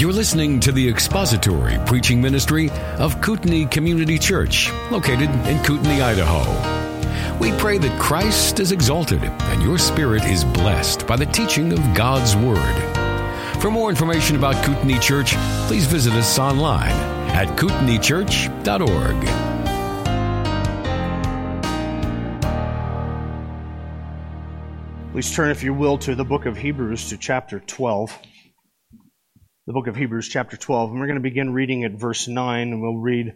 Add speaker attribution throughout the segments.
Speaker 1: You're listening to the expository preaching ministry of Kootenai Community Church, located in Kootenai, Idaho. We pray that Christ is exalted and your spirit is blessed by the teaching of God's Word. For more information about Kootenai Church, please visit us online at kootenaichurch.org.
Speaker 2: Please turn, if you will, to the book of Hebrews to chapter 12 the book of Hebrews, chapter 12. And we're going to begin reading at verse 9, and we'll read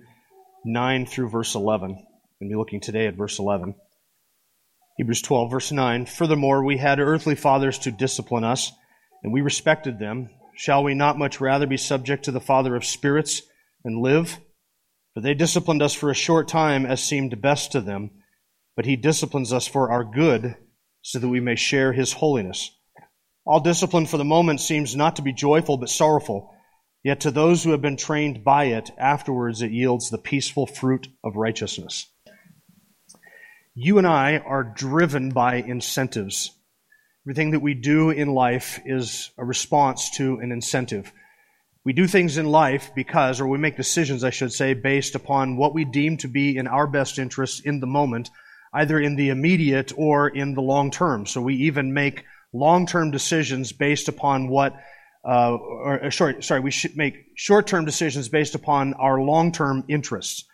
Speaker 2: 9 through verse 11. We'll be looking today at verse 11. Hebrews 12, verse 9. Furthermore, we had earthly fathers to discipline us, and we respected them. Shall we not much rather be subject to the Father of spirits and live? For they disciplined us for a short time as seemed best to them, but he disciplines us for our good, so that we may share his holiness. All discipline for the moment seems not to be joyful but sorrowful. Yet to those who have been trained by it, afterwards it yields the peaceful fruit of righteousness. You and I are driven by incentives. Everything that we do in life is a response to an incentive. We do things in life because, or we make decisions, I should say, based upon what we deem to be in our best interest in the moment, either in the immediate or in the long term. So we even make long-term decisions based upon what, uh, or, uh, sorry, sorry, we should make short-term decisions based upon our long-term interests.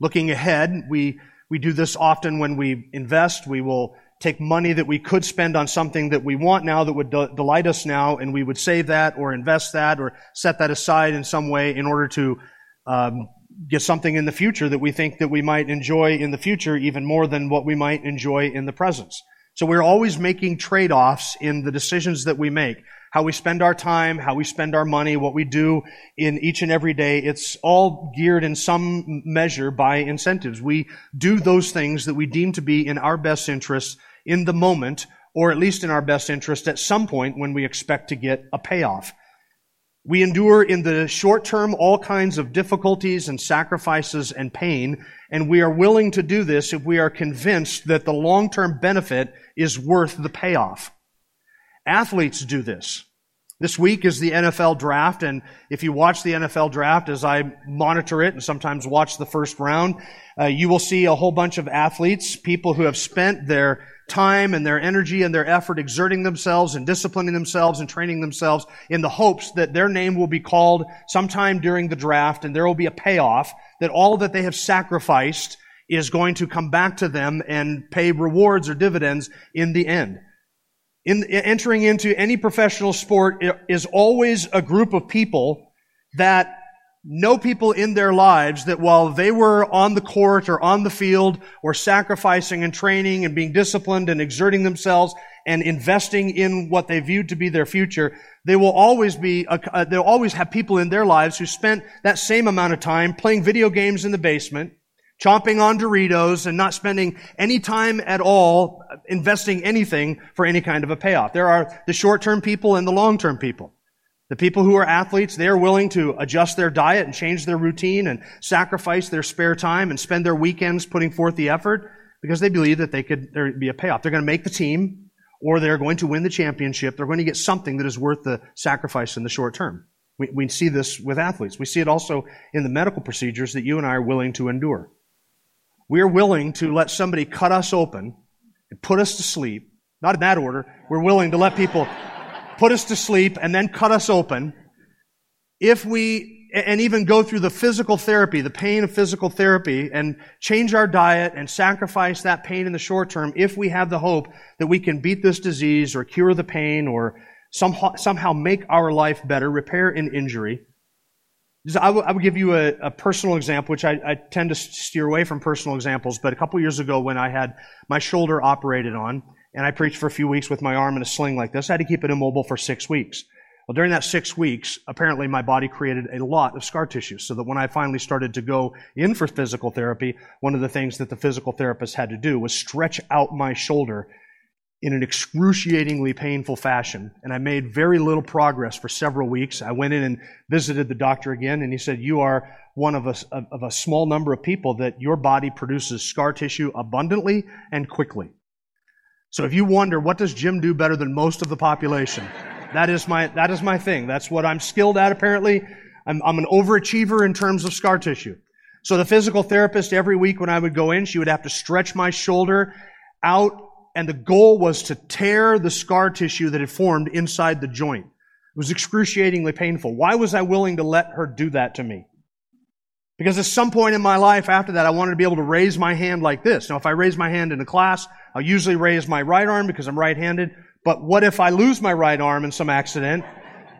Speaker 2: Looking ahead, we, we do this often when we invest. We will take money that we could spend on something that we want now that would de- delight us now, and we would save that or invest that or set that aside in some way in order to um, get something in the future that we think that we might enjoy in the future even more than what we might enjoy in the present. So we're always making trade-offs in the decisions that we make. How we spend our time, how we spend our money, what we do in each and every day. It's all geared in some measure by incentives. We do those things that we deem to be in our best interest in the moment, or at least in our best interest at some point when we expect to get a payoff. We endure in the short term all kinds of difficulties and sacrifices and pain, and we are willing to do this if we are convinced that the long term benefit is worth the payoff. Athletes do this. This week is the NFL draft, and if you watch the NFL draft as I monitor it and sometimes watch the first round, uh, you will see a whole bunch of athletes, people who have spent their time and their energy and their effort exerting themselves and disciplining themselves and training themselves in the hopes that their name will be called sometime during the draft and there will be a payoff, that all that they have sacrificed is going to come back to them and pay rewards or dividends in the end. In entering into any professional sport is always a group of people that know people in their lives that while they were on the court or on the field or sacrificing and training and being disciplined and exerting themselves and investing in what they viewed to be their future, they will always be, uh, they'll always have people in their lives who spent that same amount of time playing video games in the basement, chomping on Doritos and not spending any time at all investing anything for any kind of a payoff. There are the short-term people and the long-term people. The people who are athletes, they are willing to adjust their diet and change their routine and sacrifice their spare time and spend their weekends putting forth the effort because they believe that they could there be a payoff. They're going to make the team or they're going to win the championship. They're going to get something that is worth the sacrifice in the short term. We, we see this with athletes. We see it also in the medical procedures that you and I are willing to endure. We are willing to let somebody cut us open and put us to sleep. Not in that order. We're willing to let people put us to sleep, and then cut us open, if we, and even go through the physical therapy, the pain of physical therapy, and change our diet and sacrifice that pain in the short term, if we have the hope that we can beat this disease or cure the pain or somehow, somehow make our life better, repair an injury. I will give you a, a personal example, which I, I, tend to steer away from personal examples, but a couple years ago when I had my shoulder operated on, and I preached for a few weeks with my arm in a sling like this. I had to keep it immobile for six weeks. Well, during that six weeks, apparently my body created a lot of scar tissue so that when I finally started to go in for physical therapy, one of the things that the physical therapist had to do was stretch out my shoulder in an excruciatingly painful fashion. And I made very little progress for several weeks. I went in and visited the doctor again, and he said, You are one of a, of a small number of people that your body produces scar tissue abundantly and quickly. So if you wonder, what does Jim do better than most of the population? That is my, that is my thing. That's what I'm skilled at apparently. I'm, I'm an overachiever in terms of scar tissue. So the physical therapist every week when I would go in, she would have to stretch my shoulder out and the goal was to tear the scar tissue that had formed inside the joint. It was excruciatingly painful. Why was I willing to let her do that to me? Because at some point in my life after that, I wanted to be able to raise my hand like this. Now, if I raise my hand in a class, I'll usually raise my right arm because I'm right-handed. But what if I lose my right arm in some accident?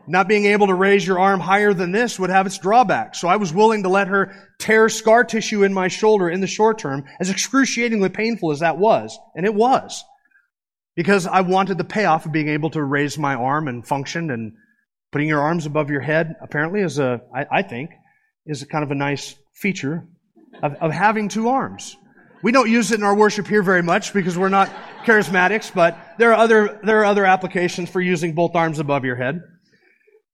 Speaker 2: Not being able to raise your arm higher than this would have its drawbacks. So I was willing to let her tear scar tissue in my shoulder in the short term, as excruciatingly painful as that was. And it was. Because I wanted the payoff of being able to raise my arm and function and putting your arms above your head apparently is a, I, I think, is kind of a nice feature of, of having two arms. We don't use it in our worship here very much because we're not charismatics, but there are other, there are other applications for using both arms above your head.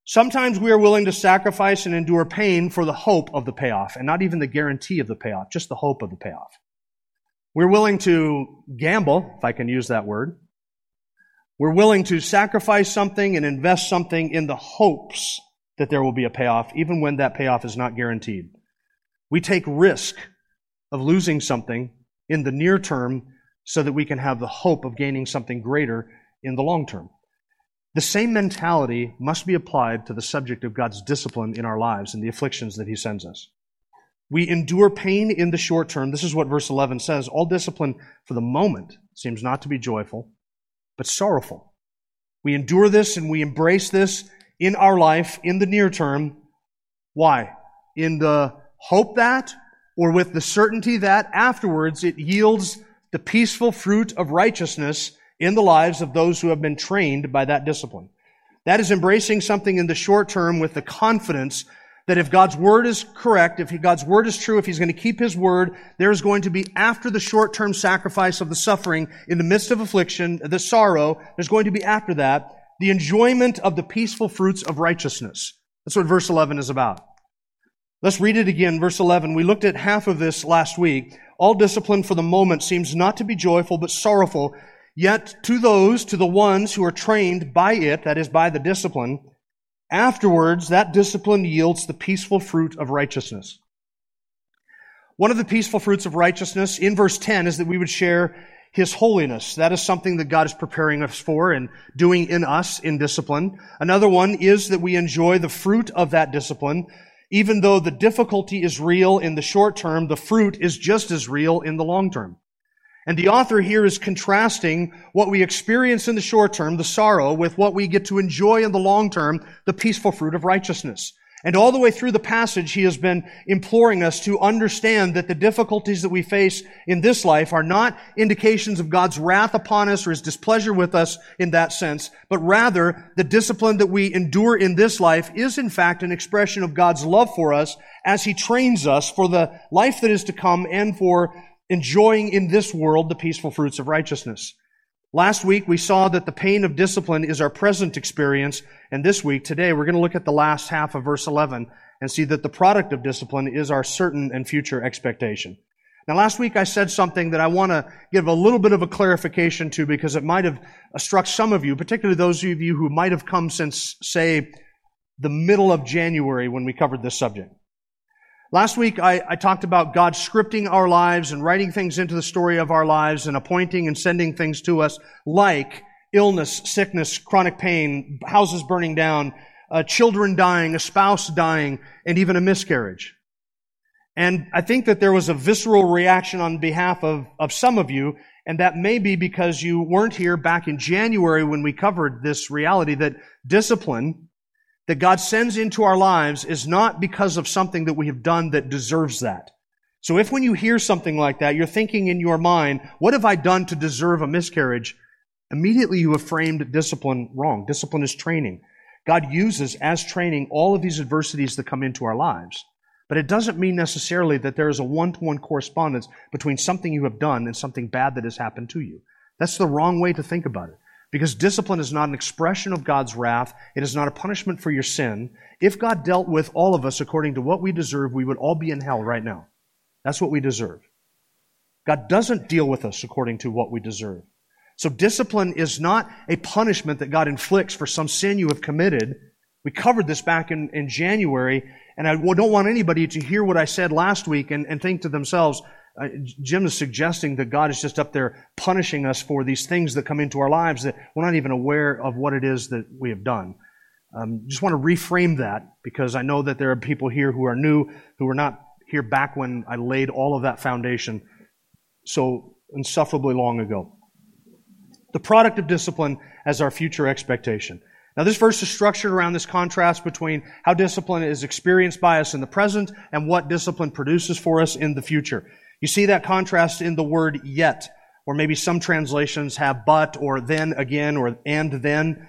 Speaker 2: Sometimes we are willing to sacrifice and endure pain for the hope of the payoff, and not even the guarantee of the payoff, just the hope of the payoff. We're willing to gamble, if I can use that word. We're willing to sacrifice something and invest something in the hopes that there will be a payoff, even when that payoff is not guaranteed. We take risk of losing something in the near term so that we can have the hope of gaining something greater in the long term. The same mentality must be applied to the subject of God's discipline in our lives and the afflictions that He sends us. We endure pain in the short term. This is what verse 11 says. All discipline for the moment seems not to be joyful, but sorrowful. We endure this and we embrace this in our life in the near term. Why? In the hope that, or with the certainty that afterwards it yields the peaceful fruit of righteousness in the lives of those who have been trained by that discipline. That is embracing something in the short term with the confidence that if God's word is correct, if God's word is true, if He's going to keep His word, there is going to be, after the short-term sacrifice of the suffering, in the midst of affliction, the sorrow, there's going to be after that, the enjoyment of the peaceful fruits of righteousness. That's what verse 11 is about. Let's read it again, verse 11. We looked at half of this last week. All discipline for the moment seems not to be joyful, but sorrowful. Yet to those, to the ones who are trained by it, that is by the discipline, afterwards that discipline yields the peaceful fruit of righteousness. One of the peaceful fruits of righteousness in verse 10 is that we would share His holiness. That is something that God is preparing us for and doing in us in discipline. Another one is that we enjoy the fruit of that discipline. Even though the difficulty is real in the short term, the fruit is just as real in the long term. And the author here is contrasting what we experience in the short term, the sorrow, with what we get to enjoy in the long term, the peaceful fruit of righteousness. And all the way through the passage, he has been imploring us to understand that the difficulties that we face in this life are not indications of God's wrath upon us or his displeasure with us in that sense, but rather the discipline that we endure in this life is in fact an expression of God's love for us as he trains us for the life that is to come and for enjoying in this world the peaceful fruits of righteousness. Last week we saw that the pain of discipline is our present experience, and this week, today, we're going to look at the last half of verse 11 and see that the product of discipline is our certain and future expectation. Now, last week I said something that I want to give a little bit of a clarification to because it might have struck some of you, particularly those of you who might have come since, say, the middle of January when we covered this subject. Last week, I, I, talked about God scripting our lives and writing things into the story of our lives and appointing and sending things to us like illness, sickness, chronic pain, houses burning down, uh, children dying, a spouse dying, and even a miscarriage. And I think that there was a visceral reaction on behalf of, of some of you, and that may be because you weren't here back in January when we covered this reality that discipline that God sends into our lives is not because of something that we have done that deserves that. So if when you hear something like that, you're thinking in your mind, what have I done to deserve a miscarriage? Immediately you have framed discipline wrong. Discipline is training. God uses as training all of these adversities that come into our lives. But it doesn't mean necessarily that there is a one-to-one correspondence between something you have done and something bad that has happened to you. That's the wrong way to think about it. Because discipline is not an expression of God's wrath. It is not a punishment for your sin. If God dealt with all of us according to what we deserve, we would all be in hell right now. That's what we deserve. God doesn't deal with us according to what we deserve. So discipline is not a punishment that God inflicts for some sin you have committed. We covered this back in, in January, and I don't want anybody to hear what I said last week and, and think to themselves, Jim is suggesting that God is just up there punishing us for these things that come into our lives that we're not even aware of what it is that we have done. Um, just want to reframe that because I know that there are people here who are new, who were not here back when I laid all of that foundation so insufferably long ago. The product of discipline as our future expectation. Now, this verse is structured around this contrast between how discipline is experienced by us in the present and what discipline produces for us in the future. You see that contrast in the word yet, or maybe some translations have but, or then again, or and then.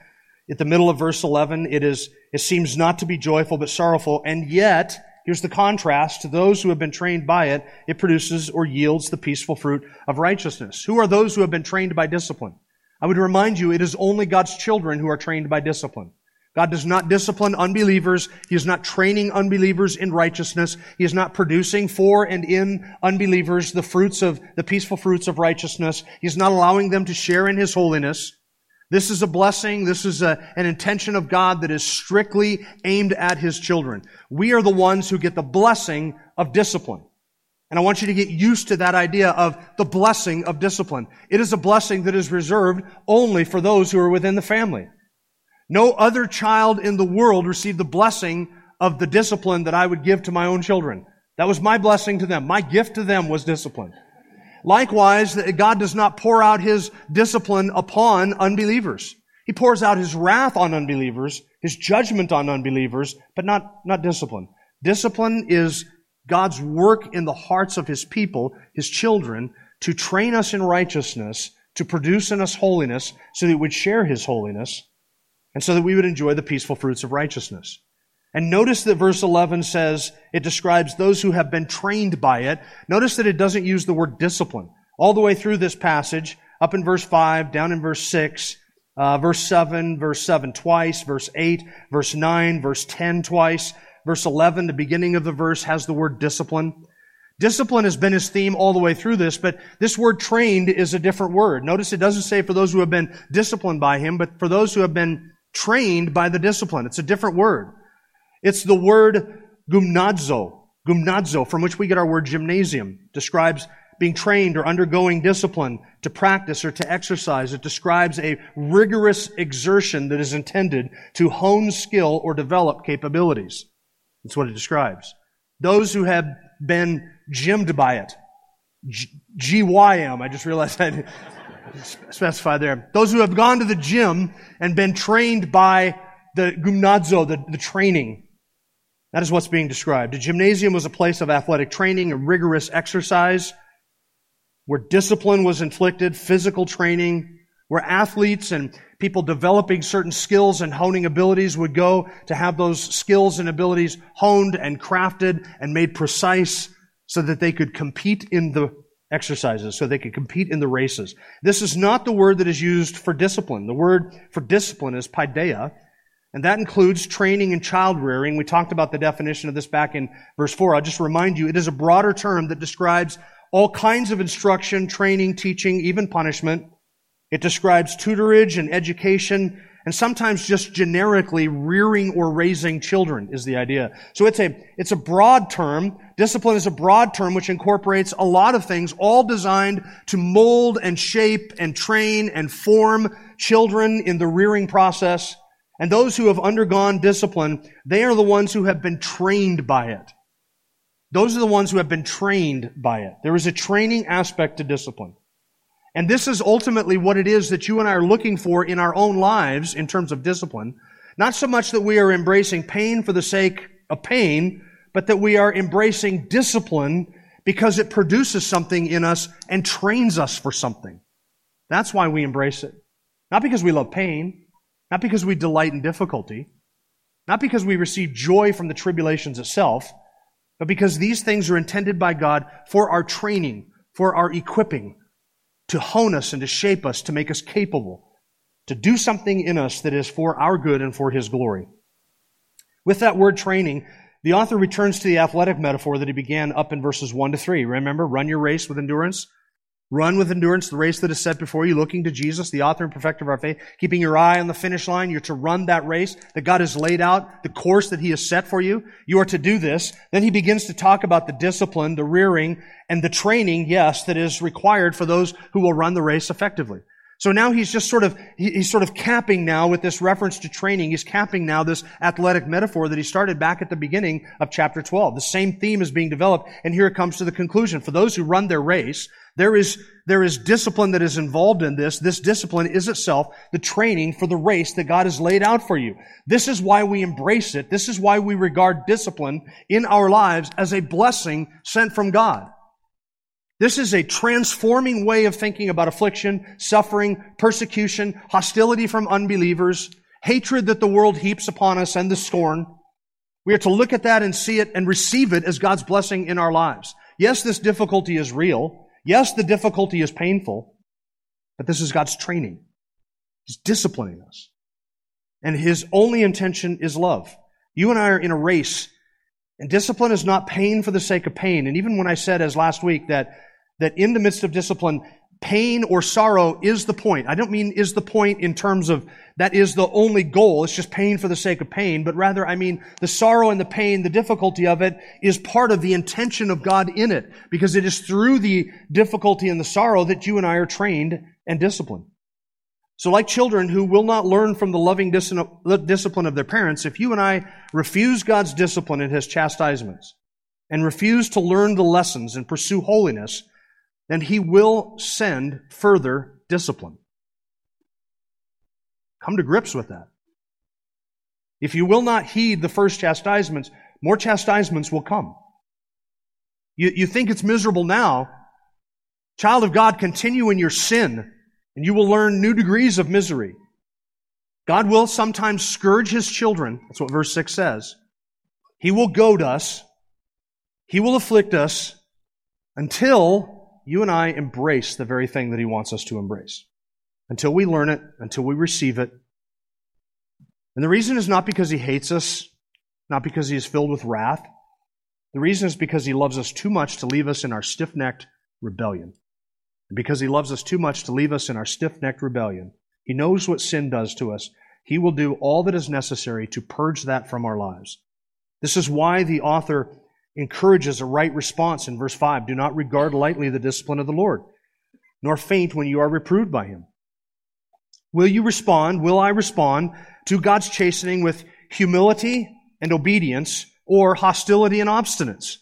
Speaker 2: At the middle of verse 11, it is, it seems not to be joyful, but sorrowful, and yet, here's the contrast, to those who have been trained by it, it produces or yields the peaceful fruit of righteousness. Who are those who have been trained by discipline? I would remind you, it is only God's children who are trained by discipline. God does not discipline unbelievers. He is not training unbelievers in righteousness. He is not producing for and in unbelievers the fruits of, the peaceful fruits of righteousness. He is not allowing them to share in His holiness. This is a blessing. This is a, an intention of God that is strictly aimed at His children. We are the ones who get the blessing of discipline. And I want you to get used to that idea of the blessing of discipline. It is a blessing that is reserved only for those who are within the family. No other child in the world received the blessing of the discipline that I would give to my own children. That was my blessing to them. My gift to them was discipline. Likewise, God does not pour out His discipline upon unbelievers. He pours out His wrath on unbelievers, His judgment on unbelievers, but not, not discipline. Discipline is God's work in the hearts of His people, His children, to train us in righteousness, to produce in us holiness, so that we would share His holiness, and so that we would enjoy the peaceful fruits of righteousness. And notice that verse 11 says it describes those who have been trained by it. Notice that it doesn't use the word discipline. All the way through this passage, up in verse 5, down in verse 6, uh, verse 7, verse 7 twice, verse 8, verse 9, verse 10 twice, verse 11, the beginning of the verse has the word discipline. Discipline has been his theme all the way through this, but this word trained is a different word. Notice it doesn't say for those who have been disciplined by him, but for those who have been trained by the discipline. It's a different word. It's the word gymnazo, gymnazo, from which we get our word gymnasium. Describes being trained or undergoing discipline to practice or to exercise. It describes a rigorous exertion that is intended to hone skill or develop capabilities. That's what it describes. Those who have been gymmed by it. G-Y-M. I just realized I specify there. Those who have gone to the gym and been trained by the gymnazo, the, the training. That is what's being described. The gymnasium was a place of athletic training and rigorous exercise where discipline was inflicted, physical training, where athletes and people developing certain skills and honing abilities would go to have those skills and abilities honed and crafted and made precise so that they could compete in the exercises so they could compete in the races. This is not the word that is used for discipline. The word for discipline is paideia, and that includes training and child rearing. We talked about the definition of this back in verse 4. I'll just remind you, it is a broader term that describes all kinds of instruction, training, teaching, even punishment. It describes tutorage and education and sometimes just generically rearing or raising children is the idea. So it's a, it's a broad term. Discipline is a broad term which incorporates a lot of things, all designed to mold and shape and train and form children in the rearing process. And those who have undergone discipline, they are the ones who have been trained by it. Those are the ones who have been trained by it. There is a training aspect to discipline. And this is ultimately what it is that you and I are looking for in our own lives in terms of discipline. Not so much that we are embracing pain for the sake of pain, but that we are embracing discipline because it produces something in us and trains us for something. That's why we embrace it. Not because we love pain, not because we delight in difficulty, not because we receive joy from the tribulations itself, but because these things are intended by God for our training, for our equipping, to hone us and to shape us, to make us capable, to do something in us that is for our good and for His glory. With that word training, the author returns to the athletic metaphor that he began up in verses 1 to 3. Remember, run your race with endurance. Run with endurance the race that is set before you, looking to Jesus, the author and perfecter of our faith, keeping your eye on the finish line. You're to run that race that God has laid out, the course that He has set for you. You are to do this. Then He begins to talk about the discipline, the rearing, and the training, yes, that is required for those who will run the race effectively. So now he's just sort of, he's sort of capping now with this reference to training. He's capping now this athletic metaphor that he started back at the beginning of chapter 12. The same theme is being developed, and here it comes to the conclusion. For those who run their race, there is, there is discipline that is involved in this. This discipline is itself the training for the race that God has laid out for you. This is why we embrace it. This is why we regard discipline in our lives as a blessing sent from God. This is a transforming way of thinking about affliction, suffering, persecution, hostility from unbelievers, hatred that the world heaps upon us, and the scorn. We are to look at that and see it and receive it as God's blessing in our lives. Yes, this difficulty is real. Yes, the difficulty is painful, but this is God's training. He's disciplining us. And His only intention is love. You and I are in a race, and discipline is not pain for the sake of pain. And even when I said, as last week, that that in the midst of discipline, pain or sorrow is the point. I don't mean is the point in terms of that is the only goal. It's just pain for the sake of pain, but rather I mean the sorrow and the pain, the difficulty of it is part of the intention of God in it because it is through the difficulty and the sorrow that you and I are trained and disciplined. So like children who will not learn from the loving discipline of their parents, if you and I refuse God's discipline and His chastisements and refuse to learn the lessons and pursue holiness, then he will send further discipline. Come to grips with that. If you will not heed the first chastisements, more chastisements will come. You, you think it's miserable now. Child of God, continue in your sin, and you will learn new degrees of misery. God will sometimes scourge his children. That's what verse 6 says. He will goad us. He will afflict us until you and I embrace the very thing that He wants us to embrace. Until we learn it, until we receive it. And the reason is not because He hates us, not because He is filled with wrath. The reason is because He loves us too much to leave us in our stiff necked rebellion. And because He loves us too much to leave us in our stiff necked rebellion, He knows what sin does to us. He will do all that is necessary to purge that from our lives. This is why the author encourages a right response in verse 5. Do not regard lightly the discipline of the Lord, nor faint when you are reproved by him. Will you respond? Will I respond to God's chastening with humility and obedience or hostility and obstinance?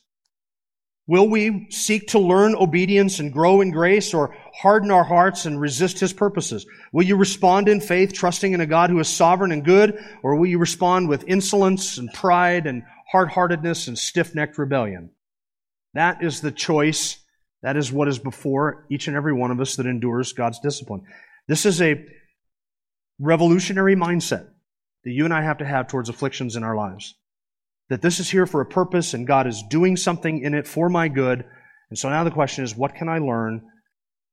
Speaker 2: Will we seek to learn obedience and grow in grace or harden our hearts and resist his purposes? Will you respond in faith, trusting in a God who is sovereign and good, or will you respond with insolence and pride and hard heartedness, and stiff necked rebellion. That is the choice. That is what is before each and every one of us that endures God's discipline. This is a revolutionary mindset that you and I have to have towards afflictions in our lives. That this is here for a purpose and God is doing something in it for my good. And so now the question is what can I learn?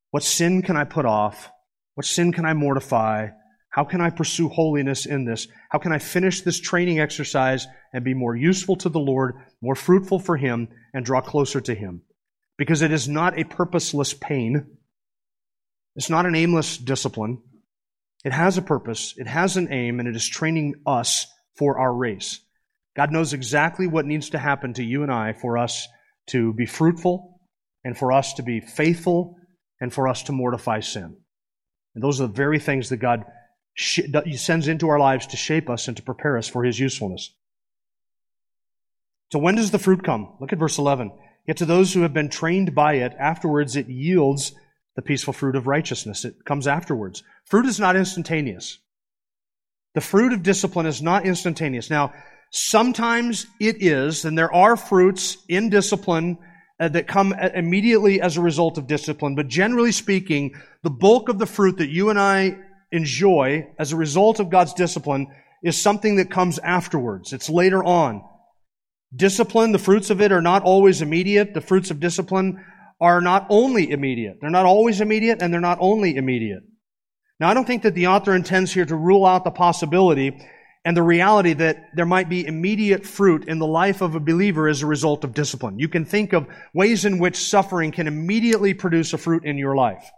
Speaker 2: What sin can I put off? What sin can I mortify? How can I pursue holiness in this? How can I finish this training exercise and be more useful to the Lord, more fruitful for Him, and draw closer to Him? Because it is not a purposeless pain. It's not an aimless discipline. It has a purpose, it has an aim, and it is training us for our race. God knows exactly what needs to happen to you and I for us to be fruitful, and for us to be faithful, and for us to mortify sin. And those are the very things that God he sends into our lives to shape us and to prepare us for his usefulness. So when does the fruit come? Look at verse 11. Yet to those who have been trained by it, afterwards it yields the peaceful fruit of righteousness. It comes afterwards. Fruit is not instantaneous. The fruit of discipline is not instantaneous. Now, sometimes it is, and there are fruits in discipline uh, that come immediately as a result of discipline, but generally speaking, the bulk of the fruit that you and I enjoy as a result of God's discipline is something that comes afterwards. It's later on. Discipline, the fruits of it are not always immediate. The fruits of discipline are not only immediate. They're not always immediate and they're not only immediate. Now, I don't think that the author intends here to rule out the possibility and the reality that there might be immediate fruit in the life of a believer as a result of discipline. You can think of ways in which suffering can immediately produce a fruit in your life.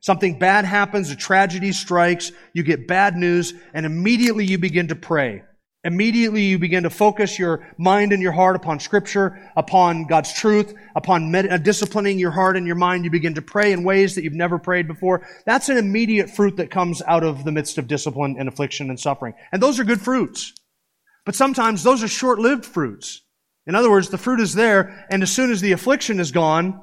Speaker 2: Something bad happens, a tragedy strikes, you get bad news, and immediately you begin to pray. Immediately you begin to focus your mind and your heart upon scripture, upon God's truth, upon med- uh, disciplining your heart and your mind. You begin to pray in ways that you've never prayed before. That's an immediate fruit that comes out of the midst of discipline and affliction and suffering. And those are good fruits. But sometimes those are short-lived fruits. In other words, the fruit is there, and as soon as the affliction is gone,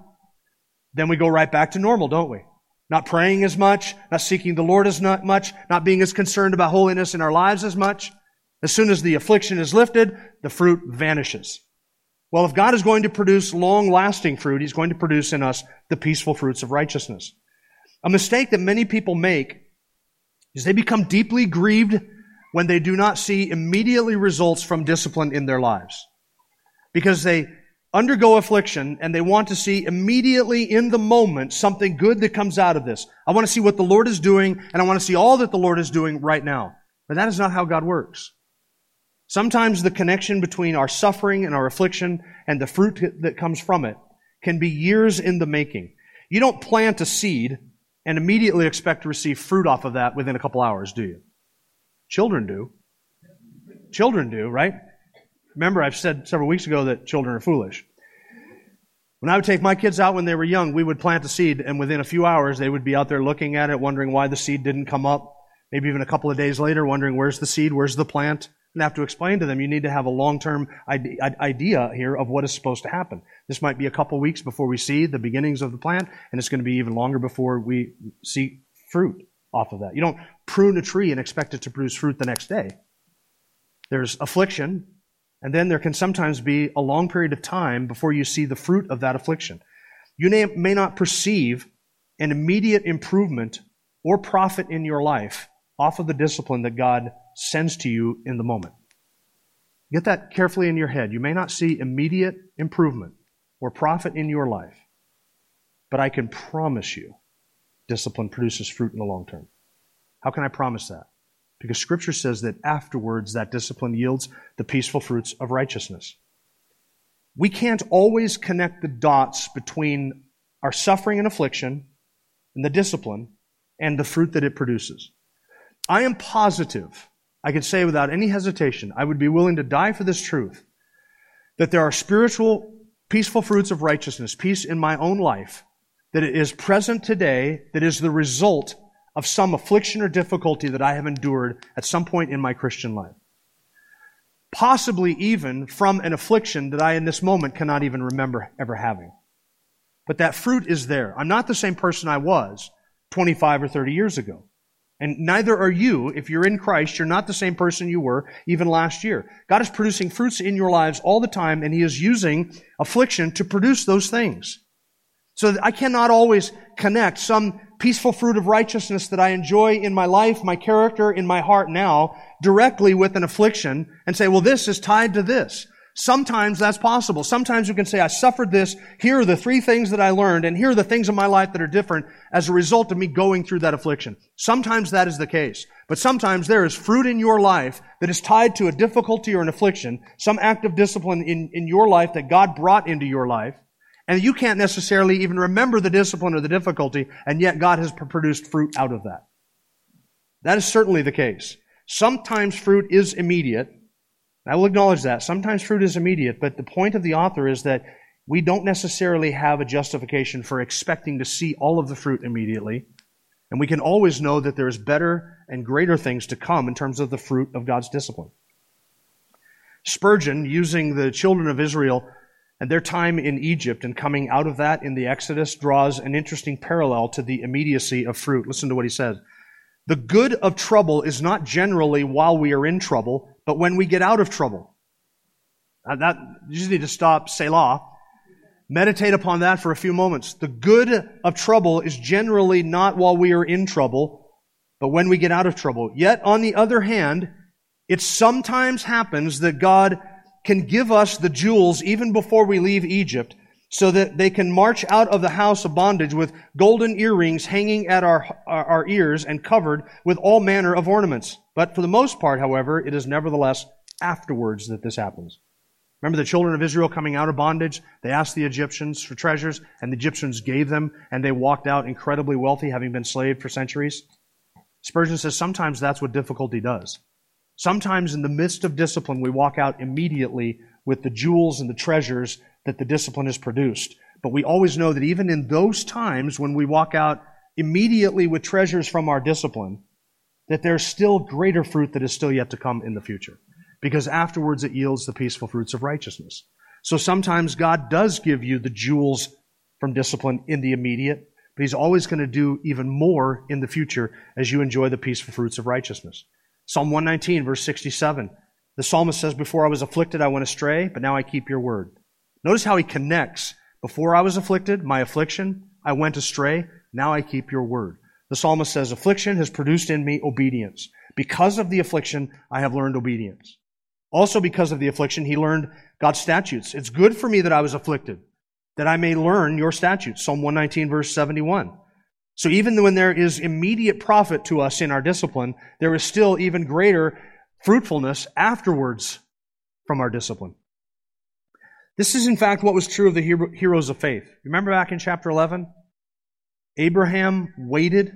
Speaker 2: then we go right back to normal, don't we? Not praying as much, not seeking the Lord as much, not being as concerned about holiness in our lives as much. As soon as the affliction is lifted, the fruit vanishes. Well, if God is going to produce long lasting fruit, He's going to produce in us the peaceful fruits of righteousness. A mistake that many people make is they become deeply grieved when they do not see immediately results from discipline in their lives. Because they undergo affliction and they want to see immediately in the moment something good that comes out of this. I want to see what the Lord is doing and I want to see all that the Lord is doing right now. But that is not how God works. Sometimes the connection between our suffering and our affliction and the fruit that comes from it can be years in the making. You don't plant a seed and immediately expect to receive fruit off of that within a couple hours, do you? Children do. Children do, right? Remember, I've said several weeks ago that children are foolish. When I would take my kids out when they were young, we would plant a seed, and within a few hours, they would be out there looking at it, wondering why the seed didn't come up. Maybe even a couple of days later, wondering where's the seed, where's the plant and I have to explain to them you need to have a long-term idea here of what is supposed to happen. This might be a couple weeks before we see the beginnings of the plant, and it's going to be even longer before we see fruit off of that. You don't prune a tree and expect it to produce fruit the next day. There's affliction, and then there can sometimes be a long period of time before you see the fruit of that affliction. You may not perceive an immediate improvement or profit in your life off of the discipline that God sends to you in the moment. Get that carefully in your head. You may not see immediate improvement or profit in your life, but I can promise you discipline produces fruit in the long term. How can I promise that? Because Scripture says that afterwards that discipline yields the peaceful fruits of righteousness. We can't always connect the dots between our suffering and affliction and the discipline and the fruit that it produces. I am positive I can say without any hesitation, I would be willing to die for this truth that there are spiritual, peaceful fruits of righteousness, peace in my own life, that it is present today, that is the result of some affliction or difficulty that I have endured at some point in my Christian life. Possibly even from an affliction that I in this moment cannot even remember ever having. But that fruit is there. I'm not the same person I was 25 or 30 years ago. And neither are you. If you're in Christ, you're not the same person you were even last year. God is producing fruits in your lives all the time, and He is using affliction to produce those things. So I cannot always connect some peaceful fruit of righteousness that I enjoy in my life, my character, in my heart now, directly with an affliction and say, well, this is tied to this. Sometimes that's possible. Sometimes you can say, I suffered this. Here are the three things that I learned, and here are the things in my life that are different as a result of me going through that affliction. Sometimes that is the case. But sometimes there is fruit in your life that is tied to a difficulty or an affliction, some act of discipline in, in your life that God brought into your life, and you can't necessarily even remember the discipline or the difficulty, and yet God has produced fruit out of that. That is certainly the case. Sometimes fruit is immediate, I will acknowledge that. Sometimes fruit is immediate, but the point of the author is that we don't necessarily have a justification for expecting to see all of the fruit immediately. And we can always know that there is better and greater things to come in terms of the fruit of God's discipline. Spurgeon, using the children of Israel and their time in Egypt and coming out of that in the Exodus, draws an interesting parallel to the immediacy of fruit. Listen to what he says. The good of trouble is not generally while we are in trouble, but when we get out of trouble. Now that, you just need to stop, Selah. Meditate upon that for a few moments. The good of trouble is generally not while we are in trouble, but when we get out of trouble. Yet, on the other hand, it sometimes happens that God can give us the jewels even before we leave Egypt so that they can march out of the house of bondage with golden earrings hanging at our, our, ears and covered with all manner of ornaments. But for the most part, however, it is nevertheless afterwards that this happens. Remember the children of Israel coming out of bondage? They asked the Egyptians for treasures, and the Egyptians gave them, and they walked out incredibly wealthy, having been slaved for centuries. Spurgeon says sometimes that's what difficulty does. Sometimes in the midst of discipline, we walk out immediately with the jewels and the treasures that the discipline has produced. But we always know that even in those times when we walk out immediately with treasures from our discipline, that there's still greater fruit that is still yet to come in the future. Because afterwards it yields the peaceful fruits of righteousness. So sometimes God does give you the jewels from discipline in the immediate, but He's always going to do even more in the future as you enjoy the peaceful fruits of righteousness. Psalm 119, verse 67. The psalmist says, Before I was afflicted, I went astray, but now I keep your word. Notice how he connects. Before I was afflicted, my affliction, I went astray. Now I keep your word. The psalmist says, Affliction has produced in me obedience. Because of the affliction, I have learned obedience. Also, because of the affliction, he learned God's statutes. It's good for me that I was afflicted, that I may learn your statutes. Psalm 119, verse 71. So even when there is immediate profit to us in our discipline, there is still even greater fruitfulness afterwards from our discipline. This is, in fact, what was true of the heroes of faith. Remember back in chapter 11? Abraham waited.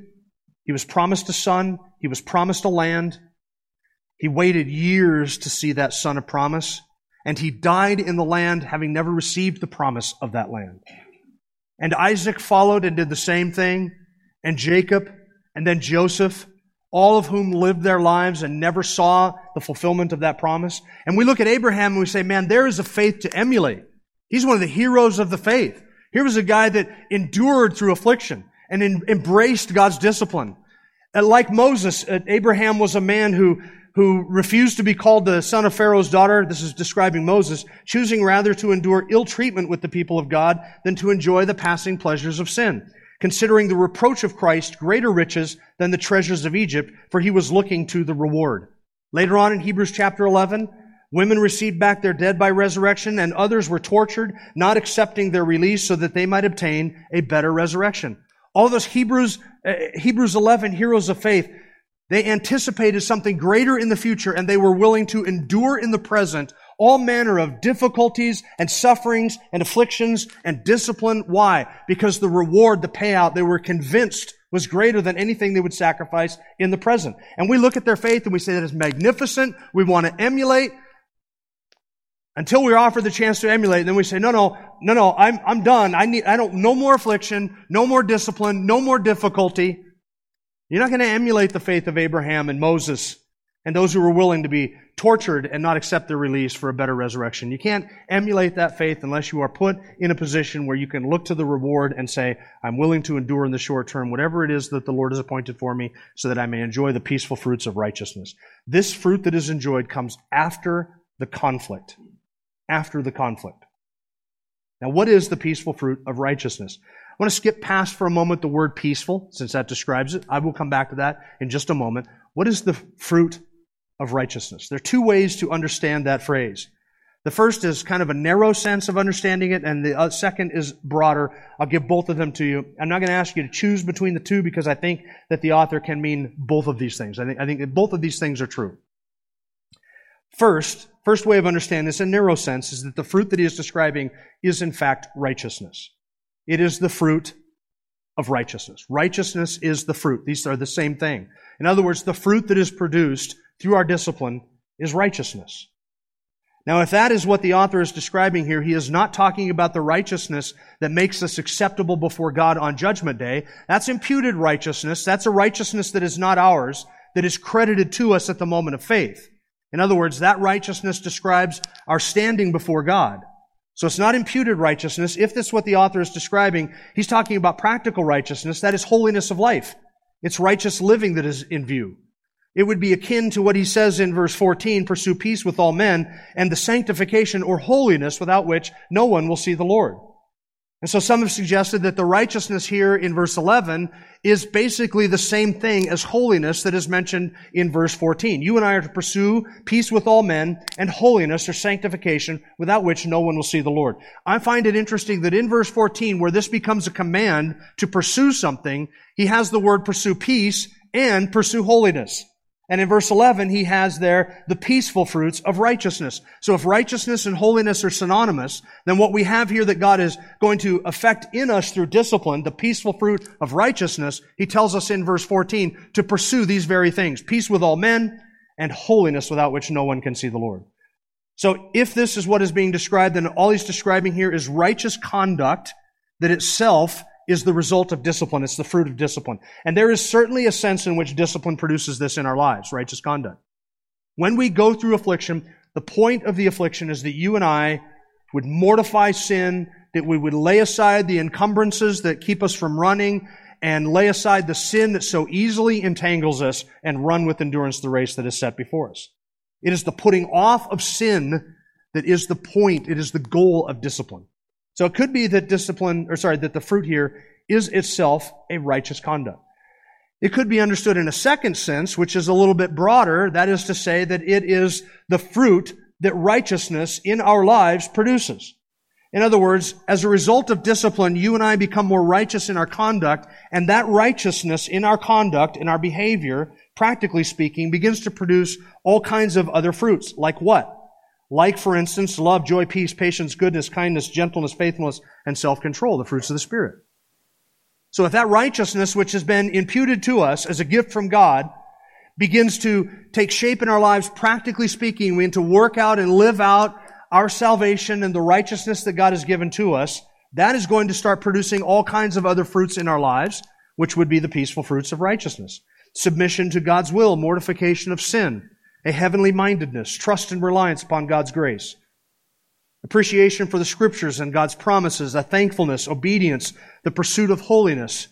Speaker 2: He was promised a son. He was promised a land. He waited years to see that son of promise. And he died in the land having never received the promise of that land. And Isaac followed and did the same thing. And Jacob and then Joseph all of whom lived their lives and never saw the fulfillment of that promise. And we look at Abraham and we say, man, there is a faith to emulate. He's one of the heroes of the faith. Here was a guy that endured through affliction and in, embraced God's discipline. And like Moses, uh, Abraham was a man who, who refused to be called the son of Pharaoh's daughter. This is describing Moses, choosing rather to endure ill treatment with the people of God than to enjoy the passing pleasures of sin considering the reproach of Christ greater riches than the treasures of Egypt, for he was looking to the reward. Later on in Hebrews chapter 11, women received back their dead by resurrection, and others were tortured, not accepting their release so that they might obtain a better resurrection. All those Hebrews, uh, Hebrews 11 heroes of faith, they anticipated something greater in the future, and they were willing to endure in the present all manner of difficulties and sufferings and afflictions and discipline. Why? Because the reward, the payout, they were convinced was greater than anything they would sacrifice in the present. And we look at their faith and we say that is magnificent. We want to emulate until we're offered the chance to emulate. Then we say, no, no, no, no, I'm, I'm done. I need, I don't, no more affliction, no more discipline, no more difficulty. You're not going to emulate the faith of Abraham and Moses and those who were willing to be tortured and not accept their release for a better resurrection. You can't emulate that faith unless you are put in a position where you can look to the reward and say, I'm willing to endure in the short term whatever it is that the Lord has appointed for me so that I may enjoy the peaceful fruits of righteousness. This fruit that is enjoyed comes after the conflict. After the conflict. Now, what is the peaceful fruit of righteousness? I want to skip past for a moment the word peaceful, since that describes it. I will come back to that in just a moment. What is the fruit of righteousness. There are two ways to understand that phrase. The first is kind of a narrow sense of understanding it, and the uh, second is broader. I'll give both of them to you. I'm not going to ask you to choose between the two because I think that the author can mean both of these things. I think, I think that both of these things are true. First, first way of understanding this in narrow sense is that the fruit that he is describing is in fact righteousness. It is the fruit of righteousness. Righteousness is the fruit. These are the same thing. In other words, the fruit that is produced through our discipline is righteousness. Now, if that is what the author is describing here, he is not talking about the righteousness that makes us acceptable before God on judgment day. That's imputed righteousness. That's a righteousness that is not ours, that is credited to us at the moment of faith. In other words, that righteousness describes our standing before God. So it's not imputed righteousness. If that's what the author is describing, he's talking about practical righteousness. That is holiness of life. It's righteous living that is in view. It would be akin to what he says in verse 14, pursue peace with all men and the sanctification or holiness without which no one will see the Lord. And so some have suggested that the righteousness here in verse 11 is basically the same thing as holiness that is mentioned in verse 14. You and I are to pursue peace with all men and holiness or sanctification without which no one will see the Lord. I find it interesting that in verse 14 where this becomes a command to pursue something, he has the word pursue peace and pursue holiness. And in verse 11, he has there the peaceful fruits of righteousness. So if righteousness and holiness are synonymous, then what we have here that God is going to effect in us through discipline, the peaceful fruit of righteousness, he tells us in verse 14 to pursue these very things. Peace with all men and holiness without which no one can see the Lord. So if this is what is being described, then all he's describing here is righteous conduct that itself is the result of discipline. It's the fruit of discipline. And there is certainly a sense in which discipline produces this in our lives, righteous conduct. When we go through affliction, the point of the affliction is that you and I would mortify sin, that we would lay aside the encumbrances that keep us from running, and lay aside the sin that so easily entangles us, and run with endurance the race that is set before us. It is the putting off of sin that is the point, it is the goal of discipline. So it could be that discipline, or sorry, that the fruit here is itself a righteous conduct. It could be understood in a second sense, which is a little bit broader. That is to say that it is the fruit that righteousness in our lives produces. In other words, as a result of discipline, you and I become more righteous in our conduct, and that righteousness in our conduct, in our behavior, practically speaking, begins to produce all kinds of other fruits. Like what? Like, for instance, love, joy, peace, patience, goodness, kindness, gentleness, faithfulness, and self-control, the fruits of the Spirit. So if that righteousness which has been imputed to us as a gift from God begins to take shape in our lives, practically speaking, we need to work out and live out our salvation and the righteousness that God has given to us, that is going to start producing all kinds of other fruits in our lives, which would be the peaceful fruits of righteousness. Submission to God's will, mortification of sin, a heavenly mindedness, trust and reliance upon God's grace, appreciation for the scriptures and God's promises, a thankfulness, obedience, the pursuit of holiness,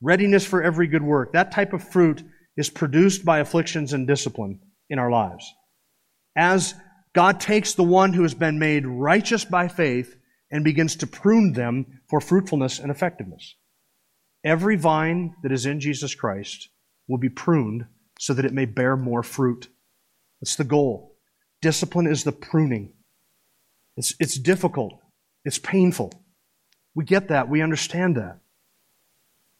Speaker 2: readiness for every good work. That type of fruit is produced by afflictions and discipline in our lives. As God takes the one who has been made righteous by faith and begins to prune them for fruitfulness and effectiveness. Every vine that is in Jesus Christ will be pruned so that it may bear more fruit. That's the goal. Discipline is the pruning. It's, it's difficult. It's painful. We get that. We understand that.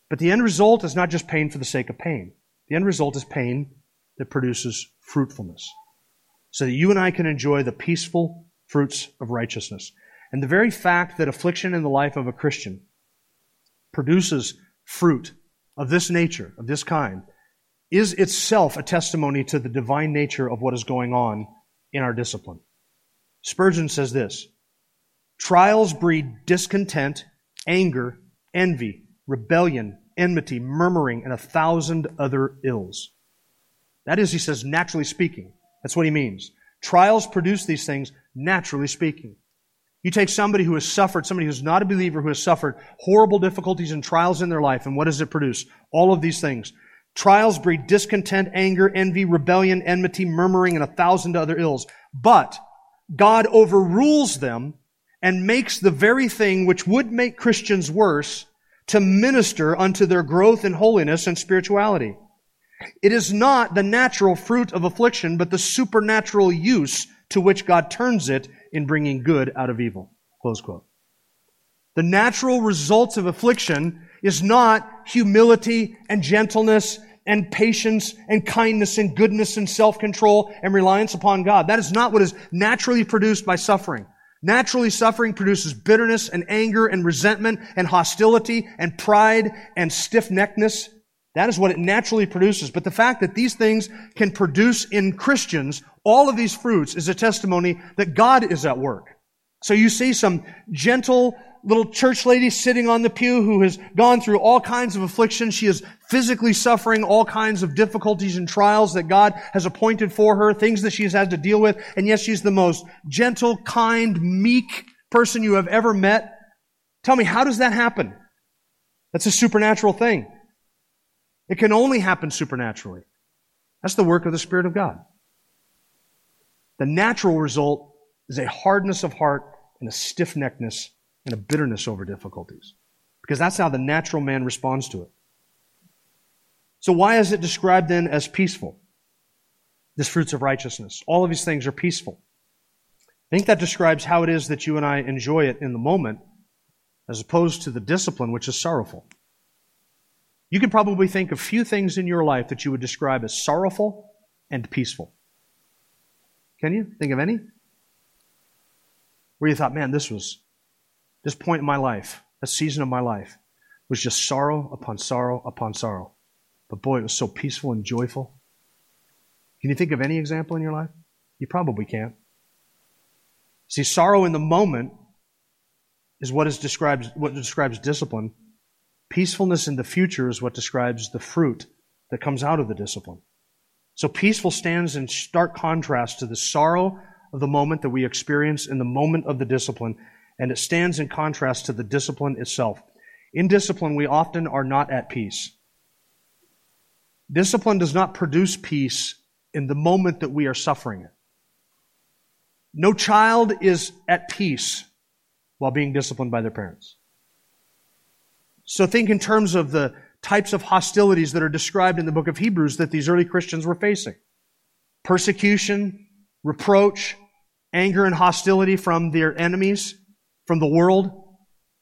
Speaker 2: But the end result is not just pain for the sake of pain. The end result is pain that produces fruitfulness. So that you and I can enjoy the peaceful fruits of righteousness. And the very fact that affliction in the life of a Christian produces fruit of this nature, of this kind, is itself a testimony to the divine nature of what is going on in our discipline. Spurgeon says this Trials breed discontent, anger, envy, rebellion, enmity, murmuring, and a thousand other ills. That is, he says, naturally speaking. That's what he means. Trials produce these things, naturally speaking. You take somebody who has suffered, somebody who's not a believer who has suffered horrible difficulties and trials in their life, and what does it produce? All of these things. Trials breed discontent, anger, envy, rebellion, enmity, murmuring, and a thousand other ills. But God overrules them and makes the very thing which would make Christians worse to minister unto their growth in holiness and spirituality. It is not the natural fruit of affliction, but the supernatural use to which God turns it in bringing good out of evil. Close quote. The natural results of affliction is not humility and gentleness and patience and kindness and goodness and self-control and reliance upon God. That is not what is naturally produced by suffering. Naturally, suffering produces bitterness and anger and resentment and hostility and pride and stiff-neckedness. That is what it naturally produces. But the fact that these things can produce in Christians all of these fruits is a testimony that God is at work. So you see some gentle, little church lady sitting on the pew who has gone through all kinds of afflictions. She is physically suffering all kinds of difficulties and trials that God has appointed for her, things that she has had to deal with. And yes, she's the most gentle, kind, meek person you have ever met. Tell me, how does that happen? That's a supernatural thing. It can only happen supernaturally. That's the work of the Spirit of God. The natural result is a hardness of heart and a stiff neckedness and a bitterness over difficulties. Because that's how the natural man responds to it. So why is it described then as peaceful? This fruits of righteousness. All of these things are peaceful. I think that describes how it is that you and I enjoy it in the moment, as opposed to the discipline which is sorrowful. You can probably think of few things in your life that you would describe as sorrowful and peaceful. Can you think of any? Where you thought, man, this was, this point in my life, a season of my life, was just sorrow upon sorrow upon sorrow. But boy, it was so peaceful and joyful. Can you think of any example in your life? You probably can't. See, sorrow in the moment is what is described what describes discipline. Peacefulness in the future is what describes the fruit that comes out of the discipline. So peaceful stands in stark contrast to the sorrow of the moment that we experience in the moment of the discipline, and it stands in contrast to the discipline itself. In discipline, we often are not at peace. Discipline does not produce peace in the moment that we are suffering it. No child is at peace while being disciplined by their parents. So think in terms of the types of hostilities that are described in the book of Hebrews that these early Christians were facing. Persecution, reproach, anger and hostility from their enemies, from the world,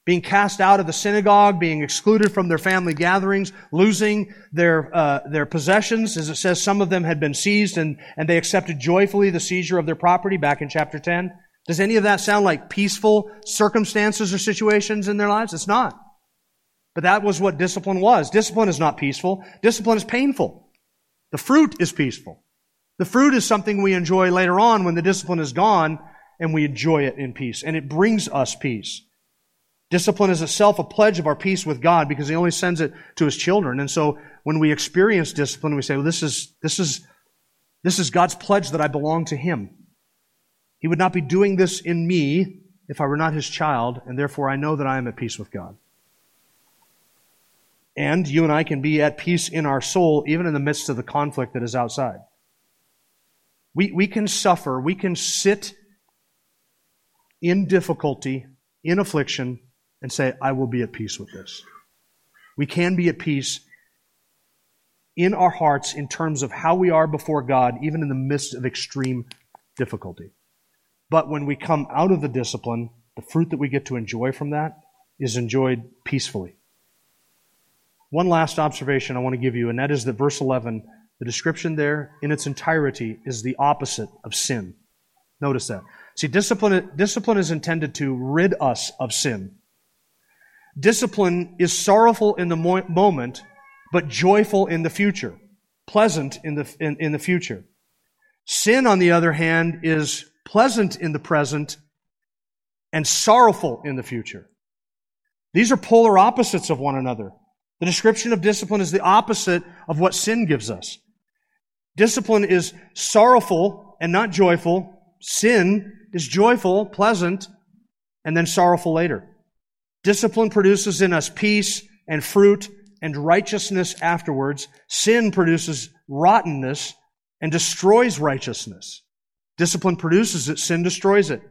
Speaker 2: being cast out of the synagogue, being excluded from their family gatherings, losing their, uh, their possessions. As it says, some of them had been seized and, and they accepted joyfully the seizure of their property back in chapter 10. Does any of that sound like peaceful circumstances or situations in their lives? It's not. But that was what discipline was. Discipline is not peaceful. Discipline is painful. The fruit is peaceful. The fruit is something we enjoy later on when the discipline is gone and we enjoy it in peace. And it brings us peace. Discipline is itself a pledge of our peace with God because He only sends it to His children. And so when we experience discipline, we say, well, this is, this is, this is God's pledge that I belong to Him. He would not be doing this in me if I were not His child, and therefore I know that I am at peace with God. And you and I can be at peace in our soul even in the midst of the conflict that is outside. We, we can suffer, we can sit in difficulty, in affliction, and say, I will be at peace with this. We can be at peace in our hearts in terms of how we are before God, even in the midst of extreme difficulty. But when we come out of the discipline, the fruit that we get to enjoy from that is enjoyed peacefully. One last observation I want to give you, and that is that verse 11, the description there in its entirety is the opposite of sin. Notice that. See, discipline, discipline is intended to rid us of sin. Discipline is sorrowful in the mo- moment, but joyful in the future, pleasant in the, in, in the future. Sin, on the other hand, is pleasant in the present and sorrowful in the future. These are polar opposites of one another. The description of discipline is the opposite of what sin gives us. Discipline is sorrowful and not joyful. Sin is joyful, pleasant, and then sorrowful later. Discipline produces in us peace and fruit and righteousness afterwards. Sin produces rottenness and destroys righteousness. Discipline produces it, sin destroys it.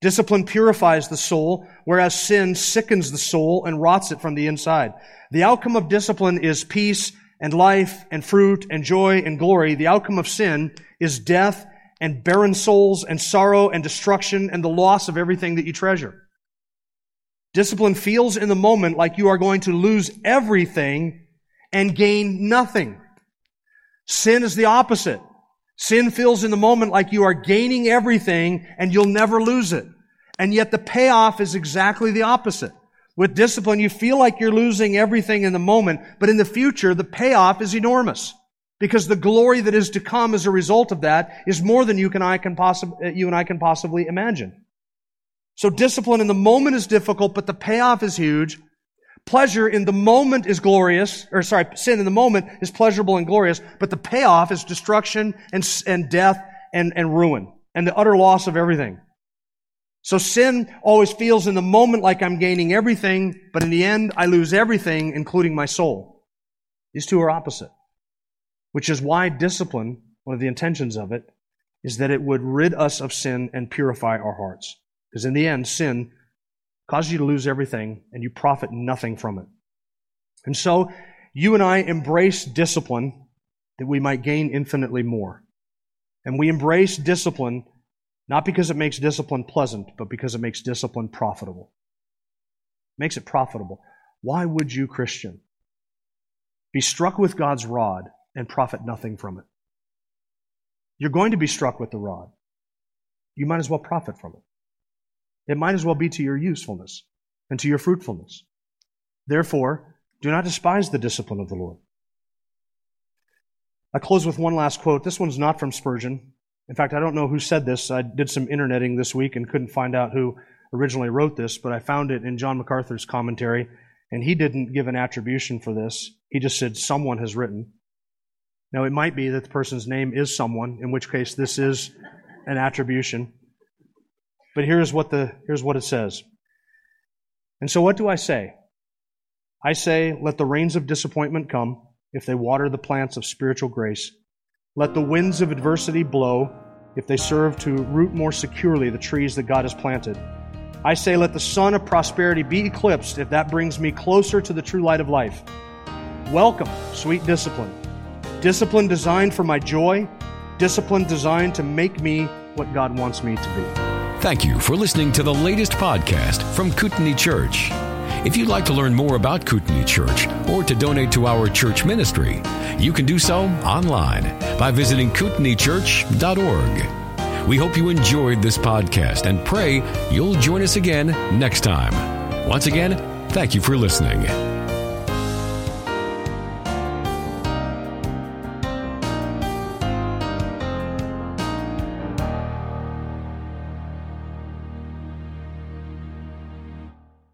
Speaker 2: Discipline purifies the soul, whereas sin sickens the soul and rots it from the inside. The outcome of discipline is peace and life and fruit and joy and glory. The outcome of sin is death and barren souls and sorrow and destruction and the loss of everything that you treasure. Discipline feels in the moment like you are going to lose everything and gain nothing. Sin is the opposite. Sin feels in the moment like you are gaining everything and you'll never lose it. And yet the payoff is exactly the opposite. With discipline, you feel like you're losing everything in the moment, but in the future, the payoff is enormous. Because the glory that is to come as a result of that is more than you, I can possibly, uh, you and I can possibly imagine. So discipline in the moment is difficult, but the payoff is huge. Pleasure in the moment is glorious, or sorry, sin in the moment is pleasurable and glorious, but the payoff is destruction and, and death and, and ruin and the utter loss of everything. So sin always feels in the moment like I'm gaining everything, but in the end, I lose everything, including my soul. These two are opposite. Which is why discipline, one of the intentions of it, is that it would rid us of sin and purify our hearts. Because in the end, sin causes you to lose everything, and you profit nothing from it. And so, you and I embrace discipline that we might gain infinitely more. And we embrace discipline not because it makes discipline pleasant, but because it makes discipline profitable. It makes it profitable. Why would you, Christian, be struck with God's rod and profit nothing from it? You're going to be struck with the rod. You might as well profit from it. It might as well be to your usefulness and to your fruitfulness. Therefore, do not despise the discipline of the Lord. I close with one last quote. This one's not from Spurgeon. In fact, I don't know who said this. I did some interneting this week and couldn't find out who originally wrote this, but I found it in John MacArthur's commentary, and he didn't give an attribution for this. He just said, Someone has written. Now, it might be that the person's name is someone, in which case this is an attribution. But here's what, the, here's what it says. And so, what do I say? I say, let the rains of disappointment come if they water the plants of spiritual grace. Let the winds of adversity blow if they serve to root more securely the trees that God has planted. I say, let the sun of prosperity be eclipsed if that brings me closer to the true light of life. Welcome, sweet discipline. Discipline designed for my joy, discipline designed to make me what God wants me to be.
Speaker 1: Thank you for listening to the latest podcast from Kootenai Church. If you'd like to learn more about Kootenai Church or to donate to our church ministry, you can do so online by visiting kootenaichurch.org. We hope you enjoyed this podcast and pray you'll join us again next time. Once again, thank you for listening.